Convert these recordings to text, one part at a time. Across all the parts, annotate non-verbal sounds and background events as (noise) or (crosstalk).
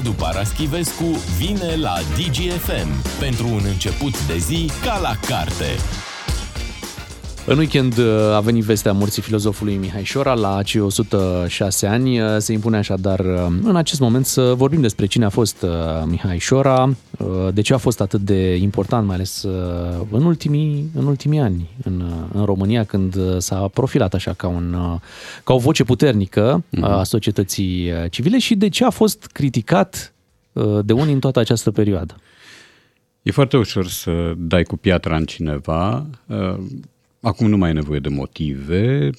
Radu Paraschivescu vine la DGFM pentru un început de zi ca la carte. În weekend uh, a venit vestea morții filozofului Mihai Șora la cei 106 ani. Uh, se impune așadar uh, în acest moment să vorbim despre cine a fost Mihai Șora, de ce a fost atât de important, mai ales în ultimii, în ultimii ani în, în România, când s-a profilat așa ca, un, ca o voce puternică mm-hmm. a societății civile și de ce a fost criticat de unii în toată această perioadă. E foarte ușor să dai cu piatra în cineva. Acum nu mai e nevoie de motive,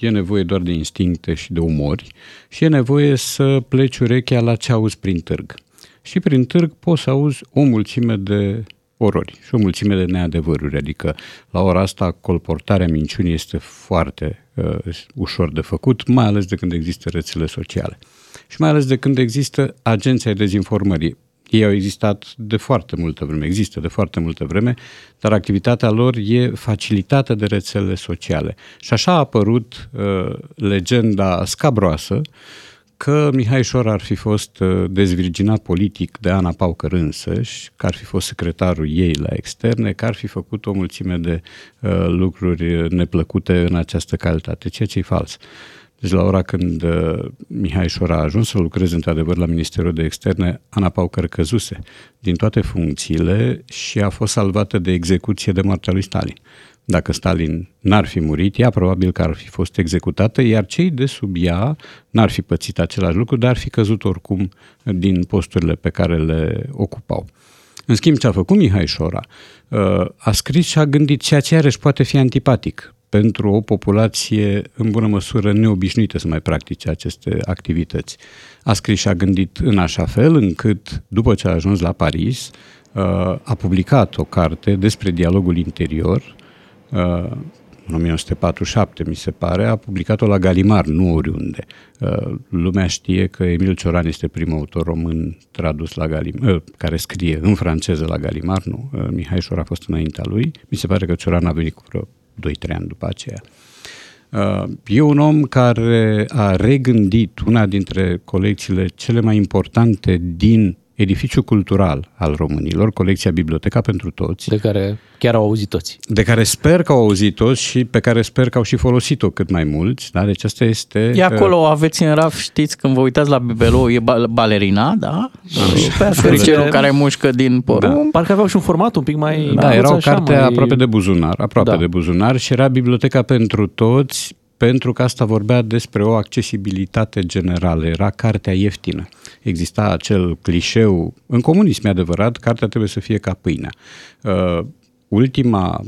e nevoie doar de instincte și de umori și e nevoie să pleci urechea la ce auzi prin târg. Și prin târg poți să auzi o mulțime de orori și o mulțime de neadevăruri, adică la ora asta colportarea minciunii este foarte uh, ușor de făcut, mai ales de când există rețele sociale și mai ales de când există agenția dezinformării. Ei au existat de foarte multă vreme, există de foarte multă vreme, dar activitatea lor e facilitată de rețelele sociale. Și așa a apărut uh, legenda scabroasă că Mihai Șor ar fi fost uh, dezvirginat politic de Ana Paucăr însăși, că ar fi fost secretarul ei la externe, că ar fi făcut o mulțime de uh, lucruri neplăcute în această calitate, ceea ce e fals. Deci la ora când uh, Mihai Șora a ajuns să lucreze într-adevăr la Ministerul de Externe, Ana Paucăr căzuse din toate funcțiile și a fost salvată de execuție de moartea lui Stalin. Dacă Stalin n-ar fi murit, ea probabil că ar fi fost executată, iar cei de sub ea n-ar fi pățit același lucru, dar ar fi căzut oricum din posturile pe care le ocupau. În schimb, ce a făcut Mihai Șora? Uh, a scris și a gândit ceea ce iarăși poate fi antipatic pentru o populație în bună măsură neobișnuită să mai practice aceste activități. A scris și a gândit în așa fel încât, după ce a ajuns la Paris, uh, a publicat o carte despre dialogul interior, uh, în 1947, mi se pare, a publicat-o la Galimar, nu oriunde. Uh, lumea știe că Emil Cioran este primul autor român tradus la Galimar, care scrie în franceză la Galimar, nu. Mihai Șor a fost înaintea lui. Mi se pare că Cioran a venit cu vreo 2-3 ani după aceea. Uh, e un om care a regândit una dintre colecțiile cele mai importante din edificiu cultural al românilor, colecția Biblioteca pentru Toți. De care chiar au auzit toți. De care sper că au auzit toți și pe care sper că au și folosit-o cât mai mulți. Da? Deci asta este... E acolo, uh, aveți în raf, știți, când vă uitați la bibelou, e balerina, da? Și pe care mușcă din porumb. Da. Parcă aveau și un format un pic mai... Da, da era o carte mai... aproape de buzunar, aproape da. de buzunar și era Biblioteca pentru Toți, pentru că asta vorbea despre o accesibilitate generală, era cartea ieftină. Exista acel clișeu, în comunism e adevărat, cartea trebuie să fie ca pâinea. Uh, ultima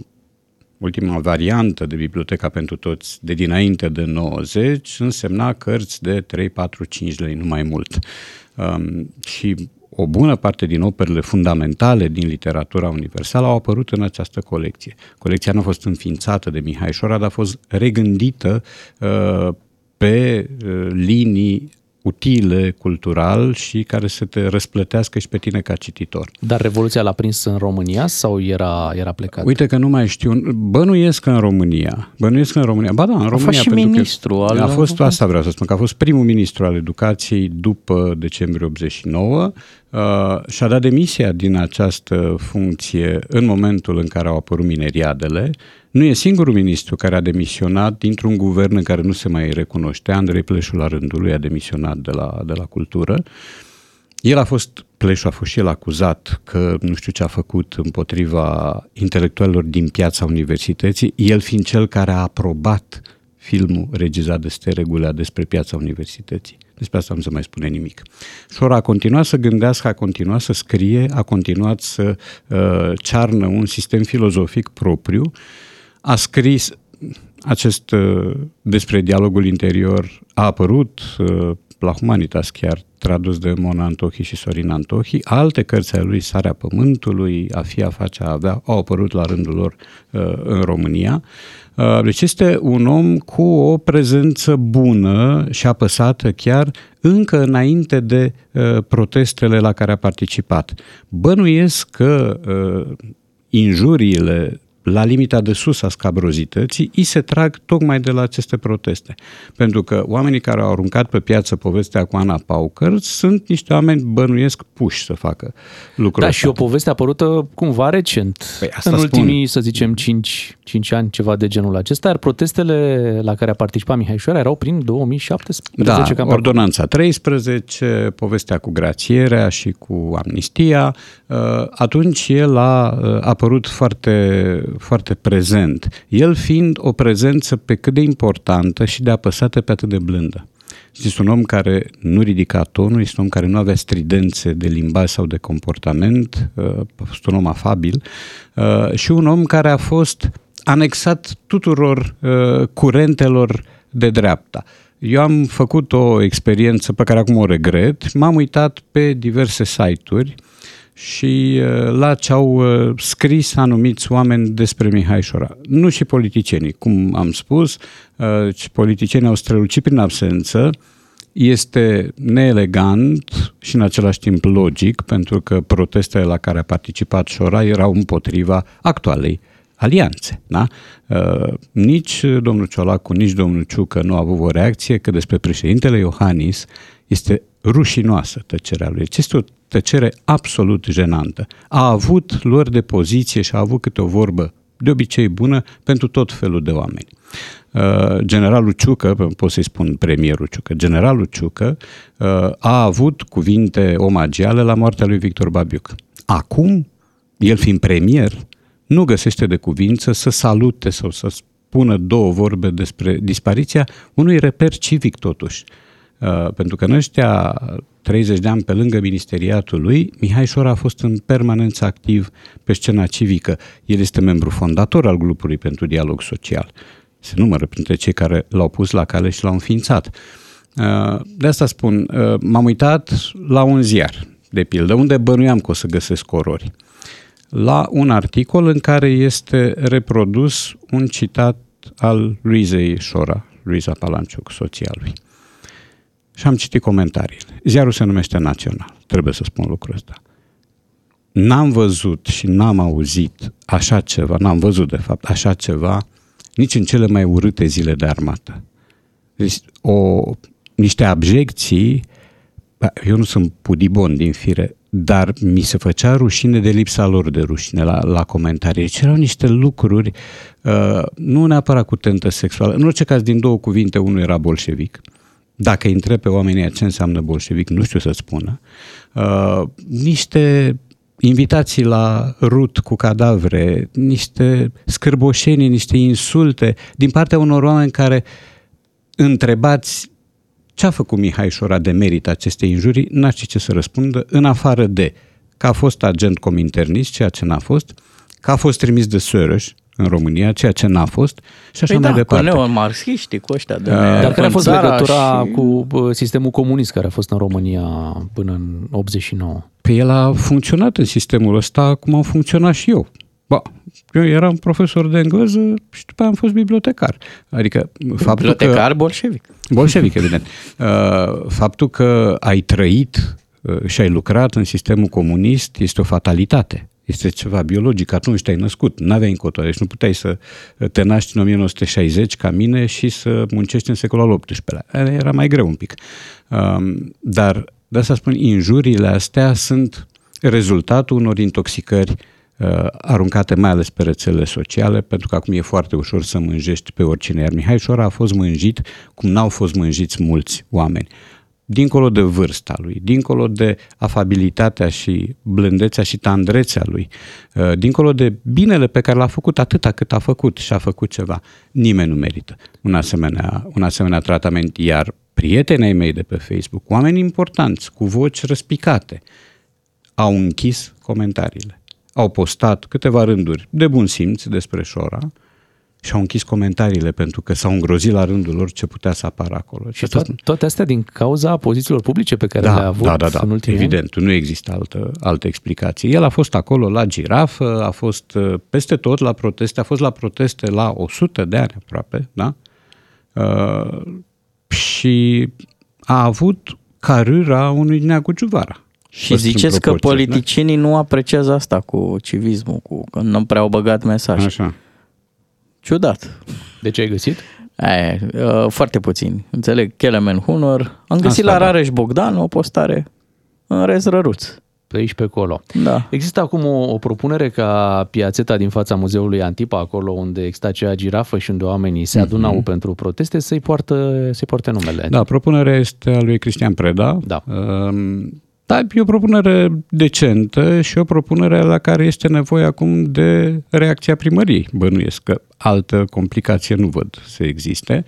ultima variantă de biblioteca pentru toți de dinainte de 90 însemna cărți de 3, 4, 5 lei, nu mai mult. Um, și o bună parte din operele fundamentale din literatura universală au apărut în această colecție. Colecția nu a fost înființată de Mihai Șora, dar a fost regândită uh, pe uh, linii utile cultural și care să te răsplătească și pe tine ca cititor. Dar Revoluția l-a prins în România sau era, era plecat? Uite că nu mai știu. Bănuiesc în România. Bănuiesc în România. Ba da, în România. A fost și ministru. Al... A fost, asta vreau să spun, că a fost primul ministru al educației după decembrie 89 uh, și-a dat demisia din această funcție în momentul în care au apărut mineriadele nu e singurul ministru care a demisionat dintr-un guvern în care nu se mai recunoște. Andrei Pleșu la rândul lui a demisionat de la, de la cultură. El a fost, Pleșu a fost și el acuzat că nu știu ce a făcut împotriva intelectualilor din piața universității, el fiind cel care a aprobat filmul regizat de Steregulea despre piața universității. Despre asta nu se mai spune nimic. Șora a continuat să gândească, a continuat să scrie, a continuat să uh, cearnă un sistem filozofic propriu uh, a scris acest uh, despre dialogul interior, a apărut uh, la Humanitas chiar, tradus de Mona Antohi și Sorin Antohi. Alte cărți ale lui, Sarea Pământului, A fi, a face, a avea, au apărut la rândul lor uh, în România. Deci este un om cu o prezență bună și apăsată chiar încă înainte de protestele la care a participat. Bănuiesc că injuriile la limita de sus a scabrozității, îi se trag tocmai de la aceste proteste. Pentru că oamenii care au aruncat pe piață povestea cu Ana Paucăr sunt niște oameni bănuiesc puși să facă lucrul Da, ăsta. și o poveste apărută cumva recent, Păi asta în spun. ultimii, să zicem, 5, 5 ani, ceva de genul acesta, iar protestele la care a participat Mihai Șoara erau prin 2017, Da, cam ordonanța 13, povestea cu grațierea și cu amnistia, uh, atunci el a uh, apărut foarte, foarte prezent. El fiind o prezență pe cât de importantă și de apăsată pe atât de blândă. Este un om care nu ridica tonul, este un om care nu avea stridențe de limbaj sau de comportament, uh, a fost un om afabil uh, și un om care a fost anexat tuturor uh, curentelor de dreapta. Eu am făcut o experiență pe care acum o regret. M-am uitat pe diverse site-uri și uh, la ce au uh, scris anumiți oameni despre Mihai Șora. Nu și politicienii, cum am spus, uh, ci politicienii au strălucit prin absență, este neelegant și în același timp logic, pentru că protestele la care a participat Șora erau împotriva actualei alianțe. Da? Uh, nici domnul Ciolacu, nici domnul Ciucă nu au avut o reacție că despre președintele Iohannis este rușinoasă tăcerea lui. Deci este o tăcere absolut jenantă. A avut luări de poziție și a avut câte o vorbă de obicei bună pentru tot felul de oameni. Uh, generalul Ciucă, pot să-i spun premierul Ciucă, generalul Ciucă uh, a avut cuvinte omagiale la moartea lui Victor Babiuc. Acum, el fiind premier, nu găsește de cuvință să salute sau să spună două vorbe despre dispariția unui reper civic totuși. Uh, pentru că în ăștia 30 de ani pe lângă ministeriatul lui, Mihai Șora a fost în permanență activ pe scena civică. El este membru fondator al grupului pentru dialog social. Se numără printre cei care l-au pus la cale și l-au înființat. Uh, De asta spun, uh, m-am uitat la un ziar, de pildă, unde bănuiam că o să găsesc orori la un articol în care este reprodus un citat al Luizei Șora, Luiza Palanciuc, soția lui. Și am citit comentariile. Ziarul se numește Național, trebuie să spun lucrul ăsta. N-am văzut și n-am auzit așa ceva, n-am văzut de fapt așa ceva nici în cele mai urâte zile de armată. Deci o, niște abjecții, bă, eu nu sunt pudibon din fire, dar mi se făcea rușine de lipsa lor de rușine la, la comentarii. Deci erau niște lucruri, uh, nu neapărat cu tentă sexuală, în orice caz din două cuvinte, unul era bolșevic, dacă îi întreb pe oamenii ce înseamnă bolșevic, nu știu să spună, uh, niște invitații la rut cu cadavre, niște scârboșenii, niște insulte din partea unor oameni care întrebați ce a făcut Mihai Șora de merit acestei injurii, n-aș ști ce să răspundă, în afară de că a fost agent cominternist, ceea ce n-a fost, că a fost trimis de Soros în România, ceea ce n-a fost, și așa Păi mai da, departe. cu neomarxiștii, cu ăștia de Dar care a fost țara legătura și... cu bă, sistemul comunist care a fost în România până în 89? Păi el a funcționat în sistemul ăsta cum am funcționat și eu. Ba, eu eram profesor de engleză și după aia am fost bibliotecar. Adică faptul Bibliotecar că... bolșevic. Bolșevic, evident. Uh, Faptul că ai trăit uh, și ai lucrat în sistemul comunist este o fatalitate. Este ceva biologic. Atunci te-ai născut, n-aveai încotro. Deci nu puteai să te naști în 1960 ca mine și să muncești în secolul al XVIII-lea. Era mai greu un pic. Um, Dar de asta spun, injuriile astea sunt rezultatul unor intoxicări uh, aruncate mai ales pe rețelele sociale, pentru că acum e foarte ușor să mânjești pe oricine. Iar Mihai Șora a fost mânjit cum n-au fost mânjiți mulți oameni. Dincolo de vârsta lui, dincolo de afabilitatea și blândețea și tandrețea lui, uh, dincolo de binele pe care l-a făcut atâta cât a făcut și a făcut ceva, nimeni nu merită un asemenea, un asemenea tratament. Iar prietenii mei de pe Facebook, oameni importanți, cu voci răspicate, au închis comentariile. Au postat câteva rânduri de bun simț despre Șora și au închis comentariile pentru că s-au îngrozit la rândul lor ce putea să apară acolo. Și to- toate astea din cauza pozițiilor publice pe care da, le-a avut da, da, da, în ultimii evident, nu există altă, altă explicație. El a fost acolo la girafă, a fost uh, peste tot la proteste, a fost la proteste la 100 de ani aproape, da? Uh, și a avut carâra unui Neagu Giuvara. Și ziceți că politicienii da? nu apreciază asta cu civismul, cu că nu prea au băgat mesaj. Așa. Ciudat. De ce ai găsit? Aia, uh, foarte puțin. Înțeleg, Kelemen Hunor. Am găsit Asta, la da. Rareș Bogdan o postare în rez răruț. Pe aici, pe acolo. Da. Există acum o, o propunere ca piațeta din fața muzeului Antipa, acolo unde exista acea girafă și unde oamenii se adunau mm-hmm. pentru proteste, să-i poartă, să-i poarte numele. Da, propunerea este a lui Cristian Preda. Da. Um, da, e o propunere decentă și o propunere la care este nevoie acum de reacția primăriei. Bănuiesc că altă complicație nu văd să existe.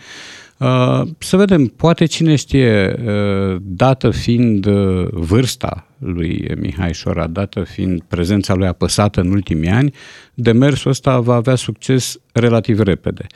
Uh, să vedem, poate cine știe, uh, dată fiind uh, vârsta lui Mihai Șora, dată fiind prezența lui apăsată în ultimii ani, demersul ăsta va avea succes relativ repede.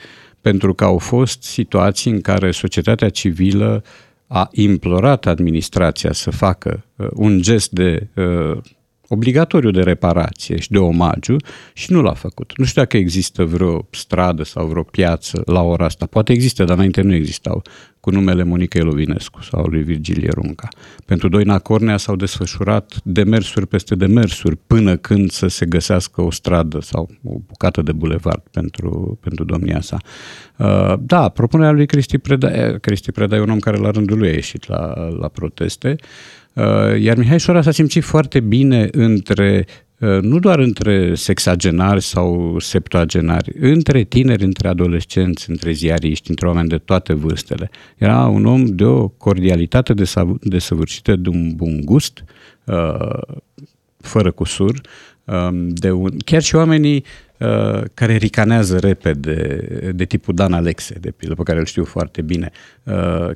Pentru că au fost situații în care societatea civilă a implorat administrația să facă uh, un gest de uh, obligatoriu de reparație și de omagiu și nu l-a făcut. Nu știu dacă există vreo stradă sau vreo piață la ora asta. Poate există, dar înainte nu existau, cu numele Monica Elovinescu sau lui Virgilie Runca. Pentru Doina Cornea s-au desfășurat demersuri peste demersuri până când să se găsească o stradă sau o bucată de bulevard pentru, pentru domnia sa. Uh, da, propunerea lui Cristi Preda, Cristi Preda e un om care la rândul lui a ieșit la, la proteste. Uh, iar Mihai Șora s-a simțit foarte bine între uh, nu doar între sexagenari sau septuagenari, între tineri, între adolescenți, între ziariști, între oameni de toate vârstele. Era un om de o cordialitate desăvârșită, de un bun gust, uh, fără cusur, um, de un, chiar și oamenii care ricanează repede, de tipul Dan Alexe, de pildă, pe care îl știu foarte bine.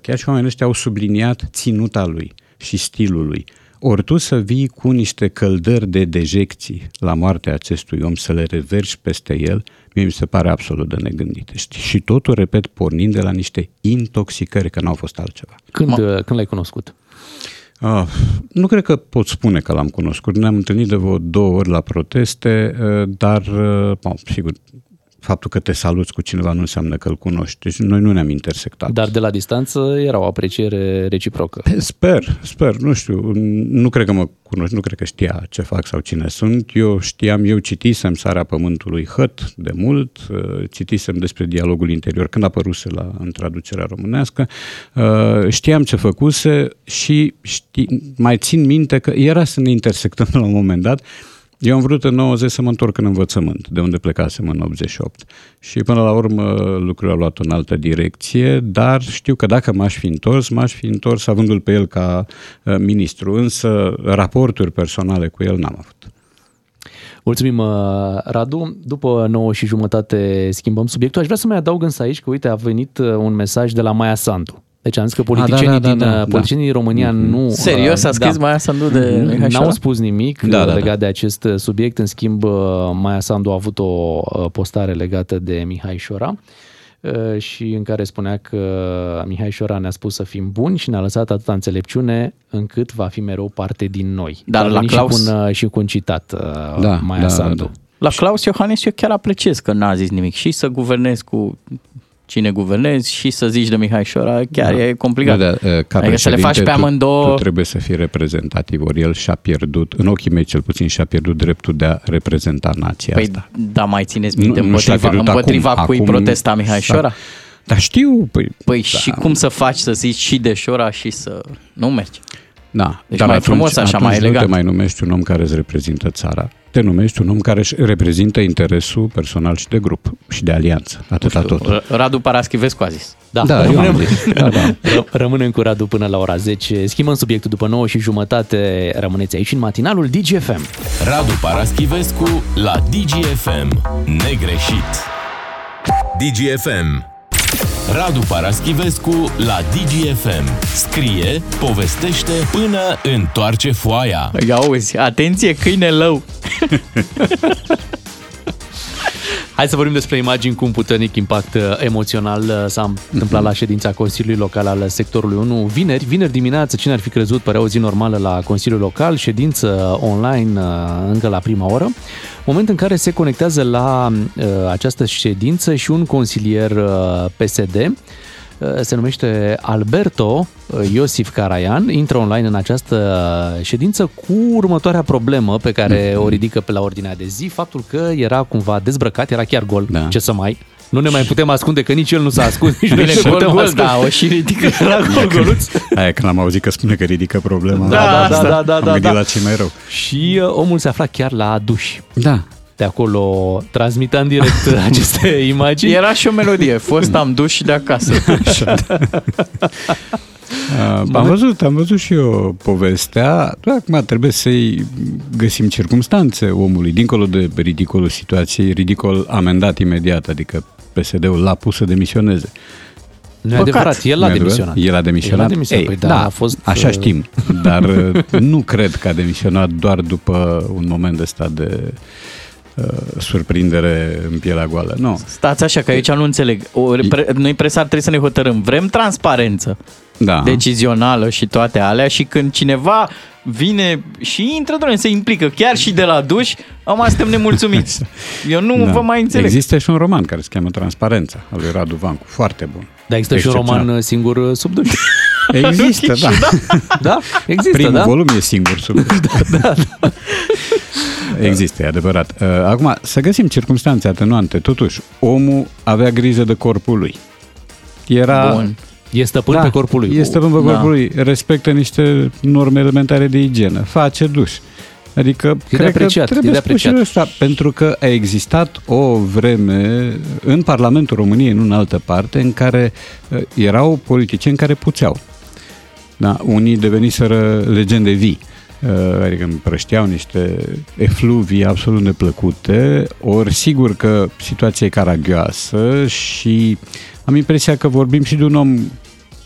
Chiar și oamenii ăștia au subliniat ținuta lui și stilului. Ori tu să vii cu niște căldări de dejecții la moartea acestui om, să le reverși peste el, mie mi se pare absolut de negândit. Și totul, repet, pornind de la niște intoxicări, că n-au fost altceva. Când, Ma... când l-ai cunoscut? Uh, nu cred că pot spune că l-am cunoscut. Ne-am întâlnit de vreo două ori la proteste, uh, dar, uh, sigur, faptul că te saluți cu cineva nu înseamnă că îl cunoști. Deci noi nu ne-am intersectat. Dar de la distanță era o apreciere reciprocă. Sper, sper, nu știu. Nu cred că mă cunoști, nu cred că știa ce fac sau cine sunt. Eu știam, eu citisem Sarea Pământului Hăt de mult, uh, citisem despre dialogul interior când apăruse la, în traducerea românească, uh, știam ce făcuse și ști, mai țin minte că era să ne intersectăm (laughs) la un moment dat, eu am vrut în 90 să mă întorc în învățământ, de unde plecasem în 88. Și până la urmă lucrurile au luat în altă direcție, dar știu că dacă m-aș fi întors, m-aș fi întors avându-l pe el ca uh, ministru. Însă raporturi personale cu el n-am avut. Mulțumim, uh, Radu. După 9 și jumătate schimbăm subiectul. Aș vrea să mai adaug însă aici că, uite, a venit uh, un mesaj de la Maia Sandu. Deci am zis că politicienii, A, da, da, din, da, da, politicienii da. din România mm-hmm. nu... Serios, a scris da. Maia Sandu de Mihai N-au spus nimic da, da, legat da. de acest subiect. În schimb, uh, Maia Sandu a avut o uh, postare legată de Mihai Șora uh, și în care spunea că Mihai Șora ne-a spus să fim buni și ne-a lăsat atâta înțelepciune încât va fi mereu parte din noi. Dar la Claus... Și cu, un, și cu un citat da, Maia da, Sandu. Da, da. La Claus Iohannis eu chiar apreciez că n-a zis nimic și să guvernezi cu cine guvernezi și să zici de Mihai Șora, chiar da. e complicat. Da, da, ca adică să le faci pe amândouă... Tu, tu trebuie să fii reprezentativ, ori el și-a pierdut, în ochii mei cel puțin, și-a pierdut dreptul de a reprezenta nația păi, asta. da, mai țineți minte, nu, împotriva, nu împotriva acum, cui acum, protesta Mihai Șora? Dar știu. Păi, păi da. și cum să faci să zici și de Șora și să nu mergi? Da, deci dar mai atunci, frumos, așa, mai elegant. nu te mai numești un om care îți reprezintă țara. Te numești un om care își reprezintă interesul personal și de grup și de alianță. Atâta tot. Radu Paraschivescu a zis. Da, da, rămânem, da, da. rămânem cu Radu până la ora 10. Schimbăm subiectul după 9 și jumătate. Rămâneți aici în matinalul DGFM. Radu Paraschivescu la DGFM. Negreșit. DGFM Radu Paraschivescu la DGFM. Scrie, povestește până întoarce foaia. Ia auzi, atenție, câine lău! (laughs) Hai să vorbim despre imagini cu un puternic impact uh, emoțional uh, s-a întâmplat la ședința Consiliului Local al sectorului 1 vineri. Vineri dimineață, cine ar fi crezut, părea o zi normală la Consiliul Local, ședință online uh, încă la prima oră, moment în care se conectează la această ședință și un consilier PSD se numește Alberto Iosif Caraian, intră online în această ședință cu următoarea problemă pe care mm-hmm. o ridică pe la ordinea de zi, faptul că era cumva dezbrăcat, era chiar gol, da. ce să mai... Nu ne mai putem ascunde, că nici el nu s-a ascuns, (laughs) nici Bine, gol, gol, gol, da, o și ridică. (laughs) La gol, goluț. Aia când am auzit că spune că ridică problema. Da, da, da, da, da, am da, gândit da. la ce mai rău. Și uh, omul se afla chiar la duș. Da. De acolo transmita în direct (laughs) aceste imagini. Era și o melodie, (laughs) fost am duș de acasă. Așa. (laughs) Uh, am văzut, am văzut și eu povestea. Acum trebuie să-i găsim circumstanțe omului, dincolo de ridicolul situației, ridicol amendat imediat, adică PSD-ul l-a pus să demisioneze. Nu e adevărat, el a demisionat. El a demisionat? El a demisionat, Ei, păi, da, a fost... Așa știm, dar nu cred că a demisionat doar după un moment ăsta de uh, surprindere în pielea goală. Nu. Stați așa, că aici nu înțeleg. O, pre, noi presar trebuie să ne hotărâm. Vrem transparență da. decizională și toate alea și când cineva vine și intră, doamne, se implică chiar și de la duș, am suntem nemulțumiți. (laughs) Eu nu da. vă mai înțeleg. Există și un roman care se cheamă Transparența, al lui Radu Vancu, foarte bun. Da, există și un roman singur uh, sub duș. Există, (laughs) da. da. Există, Primul da? volum e singur sub duș. (laughs) da, da, da. Există, e adevărat. Uh, acum, să găsim circunstanțe atenuante. Totuși, omul avea grijă de corpul lui. Era... Bun. E stăpân da, pe corpul lui. E stăpân pe Da. corpul lui. Respectă niște norme elementare de igienă. Face duș. Adică, de cred că apreciat, e trebuie de spus și apreciat. ăsta, pentru că a existat o vreme în Parlamentul României, nu în altă parte, în care uh, erau politicieni care puțeau. Da, unii deveniseră legende vii, uh, adică împrășteau niște efluvii absolut neplăcute, ori sigur că situația e caragioasă și am impresia că vorbim și de un om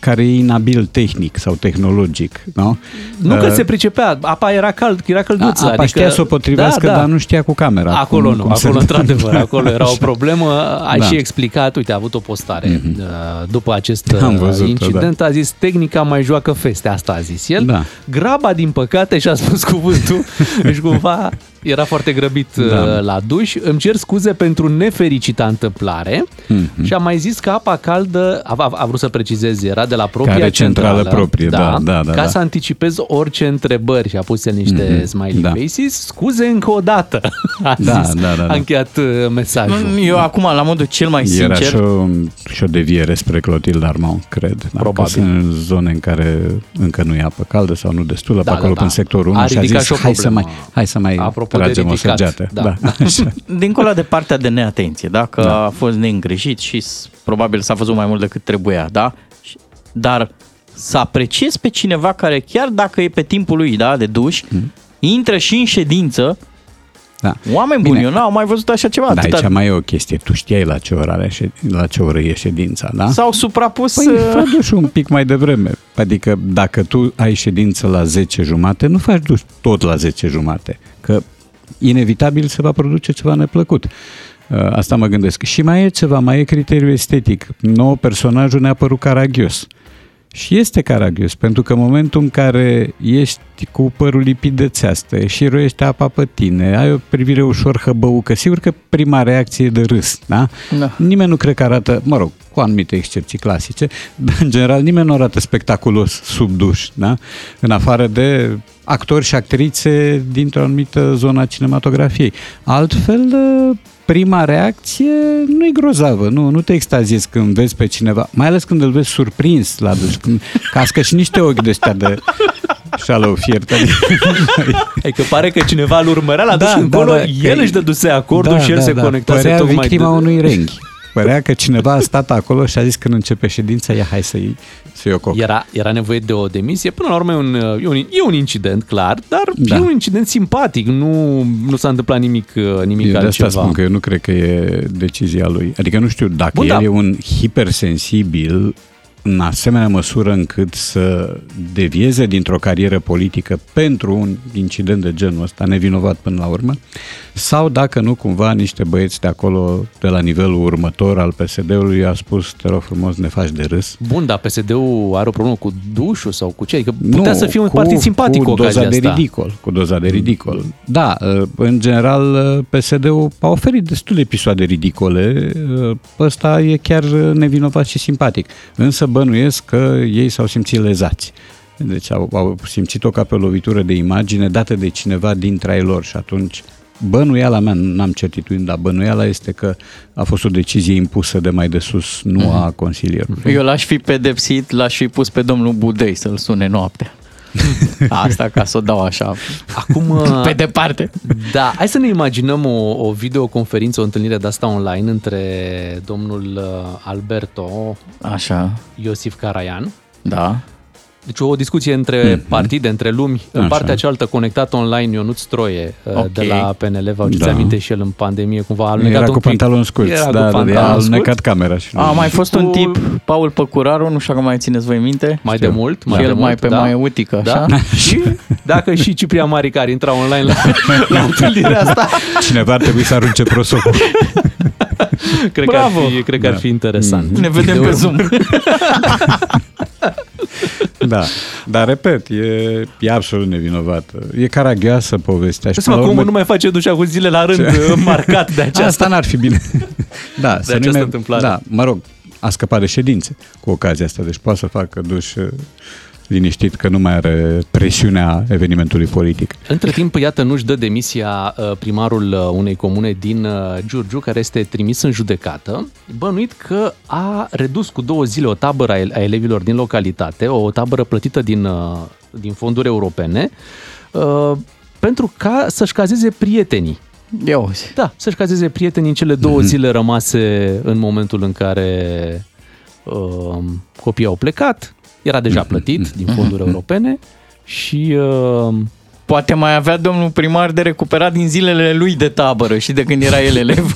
care e inabil tehnic sau tehnologic, nu? Nu că Uh, se pricepea, apa era cald, era călduță. apa adică, știa să o potrivească, da, da. dar nu știa cu camera. Acolo cum, nu, cum se acolo (laughs) întâmplă. într-adevăr, acolo era o problemă. Ai Da. și explicat, uite, a avut o postare uh, după acest (laughs) Am uh, văzut-o, incident, a zis tehnica mai joacă feste, asta a zis el. Da. Graba, din păcate, și-a spus cuvântul, (laughs) deci cumva era foarte grăbit Da. uh, la duș. Îmi cer scuze pentru nefericita întâmplare Mhm. și a mai zis că apa caldă, a, a, a vrut să precizeze, era de la propria Care centrală proprie, da, da, da, ca da. să anticipez orice întrebări și a pus el niște Mhm, smiley da. faces. Scuze încă o dată, (laughs) a Da, zis. da, da, da. A încheiat uh, mesajul. Nu, Eu acum, la modul cel mai Era sincer, și o, și o deviere spre Clotilde Armand, cred. Da, Probabil. Că sunt zone în care încă nu e apă caldă sau nu destulă, Da, pe acolo da, da, da. în sectorul A 1 și a ridicat zis, și o hai să mai, problemă. hai să mai Apropo de tragem o ridicat, săgeată. da. Da. (laughs) Așa. dincolo de partea de neatenție, da? că Da. a fost neîngrijit și s- probabil s-a văzut mai mult decât trebuia, da? Și- Dar să apreciezi pe cineva care chiar dacă e pe timpul lui, da, de duș, intră și în ședință, Da. oameni buni, Bine. eu n-am mai văzut așa ceva. Da, atâta- aici mai e o chestie. Tu știai la ce oră, are, șed- la ce oră e ședința, da? S-au suprapus... Păi uh, fă duș un (laughs) pic mai devreme. Adică dacă tu ai ședință la 10 jumate, nu faci duș tot la 10 jumate. Că inevitabil se va produce ceva neplăcut. Uh, Asta mă gândesc. Și mai e ceva, mai e criteriul estetic. Nou personajul ne-a părut caragios. Și este caragios, pentru că în momentul în care ești cu părul lipit de țeastă și roiește apa pe tine, ai o privire ușor hăbăucă, sigur că prima reacție e de râs, da? Da. Nimeni nu cred că arată, mă rog, cu anumite excepții clasice, dar în general nimeni nu arată spectaculos sub duș, da? În afară de actori și actrițe dintr-o anumită zonă a cinematografiei. Altfel, prima reacție nu e grozavă, nu, nu te extaziezi când vezi pe cineva, mai ales când îl vezi surprins la duș, când cască și niște ochi de ăștia de shallow fiert. Adică pare că cineva îl urmărea la Da, duș da, încolo, da, el că- își dăduse acordul și el se conectase Părea tocmai victima de... unui renghi. Părea că cineva a stat acolo și a zis când începe ședința, ia hai să-i, să-i o coc. Era, era nevoie de o demisie. Până la urmă e un, e un, e un incident, clar, dar Da. e un incident simpatic. Nu, nu s-a întâmplat nimic, uh, nimic Eu de asta altceva. spun că eu nu cred că e decizia lui. Adică nu știu, dacă Bun, Bun, el da. e un hipersensibil, în asemenea măsură încât să devieze dintr-o carieră politică pentru un incident de genul ăsta, nevinovat până la urmă, sau dacă nu cumva niște băieți de acolo, de la nivelul următor al PSD-ului, a spus, te rog frumos, ne faci de râs. Bun, dar PSD-ul are o problemă cu dușul sau cu ce? Adică putea nu, să fie un cu, partid simpatic cu doza de asta. ridicol. Cu doza de ridicol. Da, în general, PSD-ul a oferit destul de episoade ridicole. Ăsta e chiar nevinovat și simpatic. Însă bănuiesc că ei s-au simțit lezați. Deci au, au simțit-o ca pe o lovitură de imagine dată de cineva dintre ei lor și atunci bănuiala mea, n-am certitudine, dar bănuiala este că a fost o decizie impusă de mai de sus, nu mm-hmm. a consilierului. Eu l-aș fi pedepsit, l-aș fi pus pe domnul Budei să-l sune noaptea. (laughs) Asta ca să o dau așa Acum, (laughs) pe departe. Da, hai să ne imaginăm o, o videoconferință, o întâlnire de asta online între domnul uh, Alberto Așa. Iosif Caraian Da. Deci o discuție între mm-hmm. partide, între lumi. În Așa. partea cealaltă, conectat online, Ionuț Troie, okay. de la PNL. Vă aduceți Da. aminte și el în pandemie, cumva a alunecat Era un cu pic. pantaloni scurți, Era da, cu da, da, pantaloni a scurți. alunecat camera și A mai fost un Cu- tip, Paul Păcuraru, nu știu dacă mai țineți voi minte. Mai Știu. de mult, mai și de el mult, mai pe da. mai utică, Da? așa? (laughs) și dacă și Ciprian Maricar intra online la, (laughs) la întâlnirea asta, Cineva ar trebui să arunce prosopul. cred că, ar Bravo! fi, cred că ar Da. fi interesant. Ne vedem De pe urmă. Zoom. (laughs) Da, dar repet, e, e absolut nevinovată. E caragioasă povestea. Și Dă seama până cum la omul nu mai face dușa cu zile la rând (laughs) marcat de aceasta. Asta n-ar fi bine. (laughs) da, să nu această mai- întâmplare. Da, mă rog, a scăpat de ședințe cu ocazia asta, deci poate să facă duș uh, liniștit că nu mai are presiunea evenimentului politic. Între timp, iată, nu-și dă demisia uh, primarul uh, unei comune din uh, Giurgiu, care este trimis în judecată, bănuit că a redus cu două zile o tabără a el- a elevilor din localitate, o tabără plătită din, uh, din fonduri europene, uh, pentru ca să-și cazeze prietenii. Ia uzi. Da, să-și cazeze prietenii în cele două zile rămase în momentul în care uh, copiii au plecat, era deja plătit din fonduri europene și uh, Poate mai avea domnul primar de recuperat din zilele lui de tabără și de când era el elev.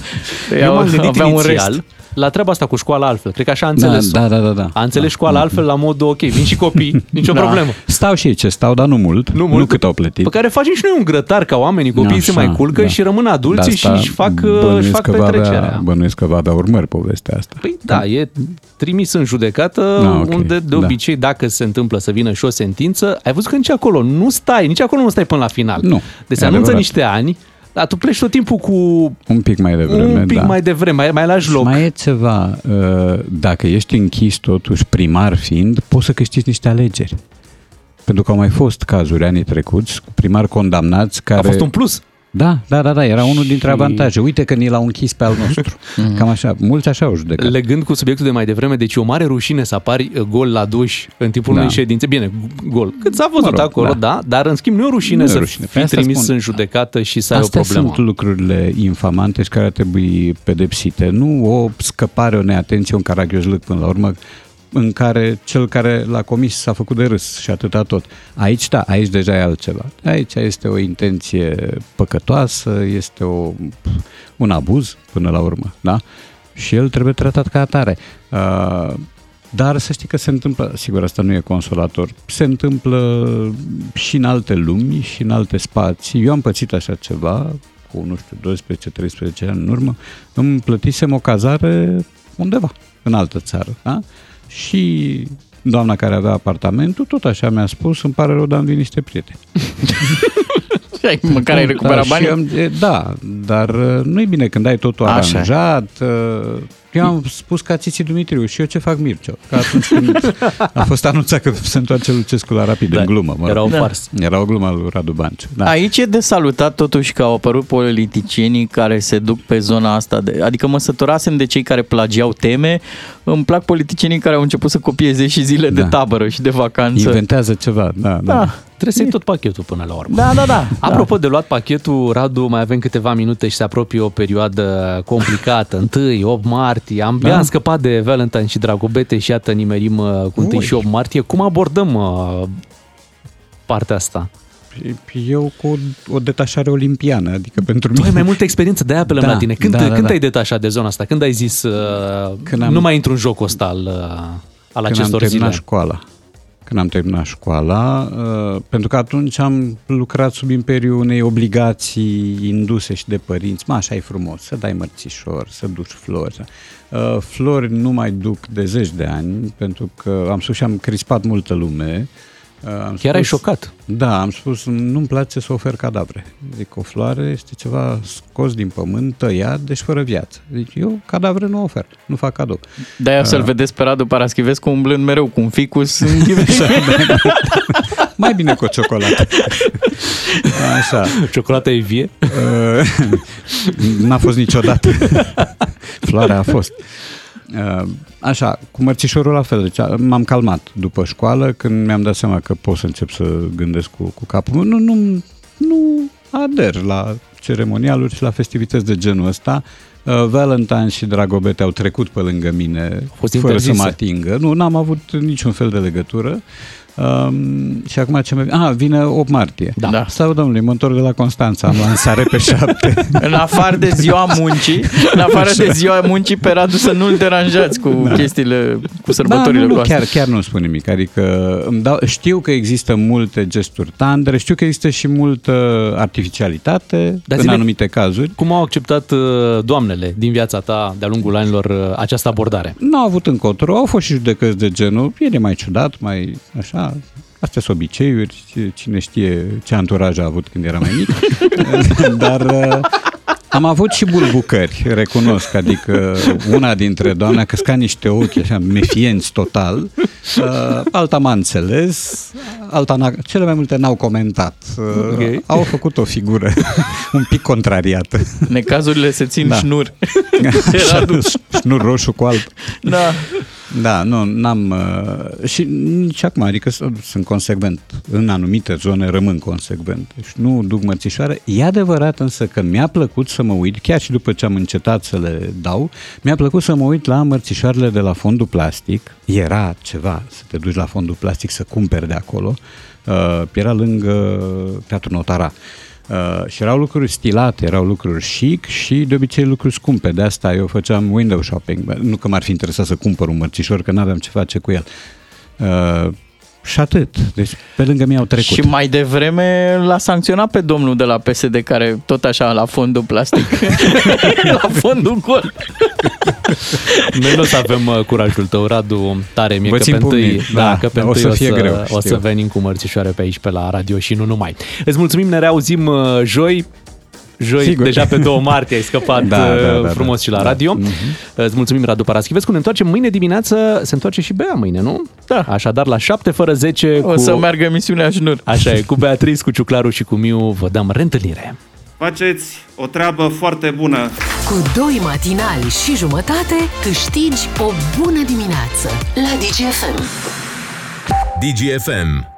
Eu m-am gândit avea un inițial rest. La treaba asta cu școala altfel. Cred că așa a înțeles da, da, da, da. A înțeles Da. școala altfel la modul, ok, vin și copii, (laughs) nicio Da. problemă. Stau și ei ce stau, dar nu mult, Nu mult. nu cât au plătit. Pe care facem și noi un grătar ca oamenii, copiii se Așa, mai culcă da. și rămân adulții De și asta își fac, bănuiesc își fac că va petrecerea. avea, bănuiesc că va avea urmări povestea asta. Păi da, e trimis în judecată, Da, ok, unde de da. obicei, dacă se întâmplă să vină și o sentință, ai văzut că nici acolo nu stai, nici acolo nu stai până la final. Nu, Deci se e anunță adevărat. niște ani, dar tu pleci tot timpul cu Un pic mai devreme, un pic da. mai devreme, mai, mai lași Și loc. mai e ceva, uh, dacă ești închis totuși primar fiind, poți să câștigi niște alegeri. Pentru că au mai fost cazuri anii trecuți cu primari condamnați care... A fost un plus. Da, da, da, da, era unul dintre Și- avantaje. Uite că ni l-au închis pe al (laughs) nostru. Cam așa, mulți așa au judecat. Legând cu subiectul de mai devreme, deci e o mare rușine să apari uh, gol la duș în timpul Da. unei ședințe. Bine, gol. Cât s-a văzut Mă rog, acolo, da. da. dar în schimb nu e o rușine Nu e o să rușine. Pe fii asta trimis spun. în judecată și să ai Astea o problemă. sunt lucrurile infamante și care ar trebui pedepsite. Nu o scăpare, o neatenție, un caragiozlâc până la urmă, în care cel care l-a comis s-a făcut de râs și atâta tot. Aici, da, aici deja e altceva. Aici este o intenție păcătoasă, este o, un abuz până la urmă, da? Și el trebuie tratat ca atare. Uh, dar să știi că se întâmplă, sigur, asta nu e consolator, se întâmplă și în alte lumi și în alte spații. Eu am pățit așa ceva cu, nu știu, 12-13 ani în urmă, îmi plătisem o cazare undeva, în altă țară, da? Și doamna care avea apartamentul, tot așa mi-a spus, îmi pare rău, dar am venit niște prieteni. (laughs) Și ai- Măcar ai recuperat da, și banii? am- e, da, dar uh, nu-i bine când ai totul Așa. aranjat. Uh, Eu am spus ca Țiții Dumitriu și eu ce fac Mircea. Că atunci când a fost anunțat că se întoarce Lucescu la rapid, Da, în glumă. Mă rog. Era o Da. farsă. Era o glumă al lui Radu Banciu. Da. Aici e de salutat totuși că au apărut politicienii care se duc pe zona asta. De, adică mă săturasem de cei care plagiau teme. Îmi plac politicienii care au început să copieze și zile de Da. tabără și de vacanță. Inventează ceva. Da, da. Da, Trebuie să iei tot pachetul până la urmă. da, da. da. (laughs) Apropo de luat pachetul, Radu, mai avem câteva minute și se apropie o perioadă complicată. (laughs) 1, 8 martie, am, Da. am scăpat de Valentine și Dragobete și iată nimerim uh, cu 1 și 8 martie. Cum abordăm uh, partea asta? Eu cu o, o detașare olimpiană, adică pentru Tu ai mine... mai multă experiență, de-aia apelăm Da, la tine. Când, da, da, când da. ai detașat de zona asta? Când ai zis uh, Când am- nu mai intru în jocul ăsta al uh, al când am acestor terminat zile. școala. Când am terminat școala, uh, pentru că atunci am lucrat sub imperiul unei obligații induse și de părinți. Mă, așa e frumos, să dai mărțișor, să duci flori. Uh, Flori nu mai duc de zeci de ani, pentru că am spus și am crispat multă lume. Uh, Am Chiar ai șocat. Da, am spus, nu-mi place să ofer cadavre. Zic, o floare este ceva scos din pământ, tăiat, deci fără viață. Deci eu cadavre nu ofer, nu fac cadou. De-aia să-l vedeți pe Radu Paraschivescu umblând mereu cu un ficus în (laughs) Mai bine cu o ciocolată. Așa. Ciocolata e vie? Uh, N-a fost niciodată. Floarea a fost. Uh, Așa, cu mărțișorul la fel. Deci a- m-am calmat după școală când mi-am dat seama că pot să încep să gândesc cu, cu capul. Nu, nu, nu ader la ceremonialuri și la festivități de genul ăsta. Uh, Valentine și Dragobete au trecut pe lângă mine fost fără să mă interzise. atingă. Nu, n-am avut niciun fel de legătură. Um, și acum ce mai... Ah, vine 8 martie. Da. Da. Sau, domnule, mă întorc de la Constanța, am lansare pe (laughs) 7. În afară de ziua muncii, în afară de ziua muncii pe Radu să nu-l deranjați cu chestiile, cu sărbătorile da, nu, nu, voastre. chiar, chiar nu spun nimic. Adică îmi dau, știu că există multe gesturi tandre, știu că există și multă artificialitate Dar în zine- anumite cazuri. Cum au acceptat uh, doamnele din viața ta de-a lungul anilor uh, această abordare? Nu au avut încotro, au fost și judecăți de genul, el e mai ciudat, mai așa, astea sunt obiceiuri, cine știe ce anturaj a avut când era mai mic, (laughs) dar uh, am avut și bulbucări, recunosc, adică una dintre doamne a căscat niște ochi așa mefienți total, uh, alta m-a înțeles, alta n-a, cele mai multe n-au comentat, uh, Ok. au făcut o figură un pic contrariată. Necazurile se țin Da. șnur. (laughs) Așa, Radu. nu roșu cu alb. Da. Da, nu, n-am... Uh, și nici acum, adică s- sunt consecvent. În anumite zone rămân consecvent. Deci nu duc mărțișoare. E adevărat însă că mi-a plăcut să mă uit, chiar și după ce am încetat să le dau, mi-a plăcut să mă uit la mărțișoarele de la fondul plastic. Era ceva să te duci la fondul plastic să cumperi de acolo. Uh, era lângă Teatrul Notara. Uh, și erau lucruri stilate, erau lucruri chic și de obicei lucruri scumpe. De asta eu făceam window shopping. Bă, Nu că m-ar fi interesat să cumpăr un mărțișor, că n-aveam ce face cu el. Uh, și atât. Deci pe lângă mine au trecut. Și mai devreme l-a sancționat pe domnul de la PSD care tot așa la fondul plastic, (laughs) la fondul gol. Noi nu o să avem uh, curajul tău, Radu, tare mie Vă că țin pe întâi, pumnii. da, Da, că pe da, o întâi să o fie să, greu, o să știu. venim cu mărțișoare pe aici, pe la radio și nu numai. Îți mulțumim, ne reauzim uh, joi. Joi, Sigur. deja pe 2 (laughs) martie ai scăpat Da, da, uh, da, frumos da. și la Da. radio. Mhm. Îți mulțumim, Radu Paraschivescu. Ne întoarcem mâine dimineață. Se întoarce și Bea mâine, nu? Da. Așadar, la 7 fără 10 O cu... să meargă emisiunea șnur. Așa e, cu Beatrice, cu Ciuclaru și cu Miu vă dăm reîntâlnire. Faceți o treabă foarte bună. Cu doi matinali și jumătate câștigi o bună dimineață la DGFM. DGFM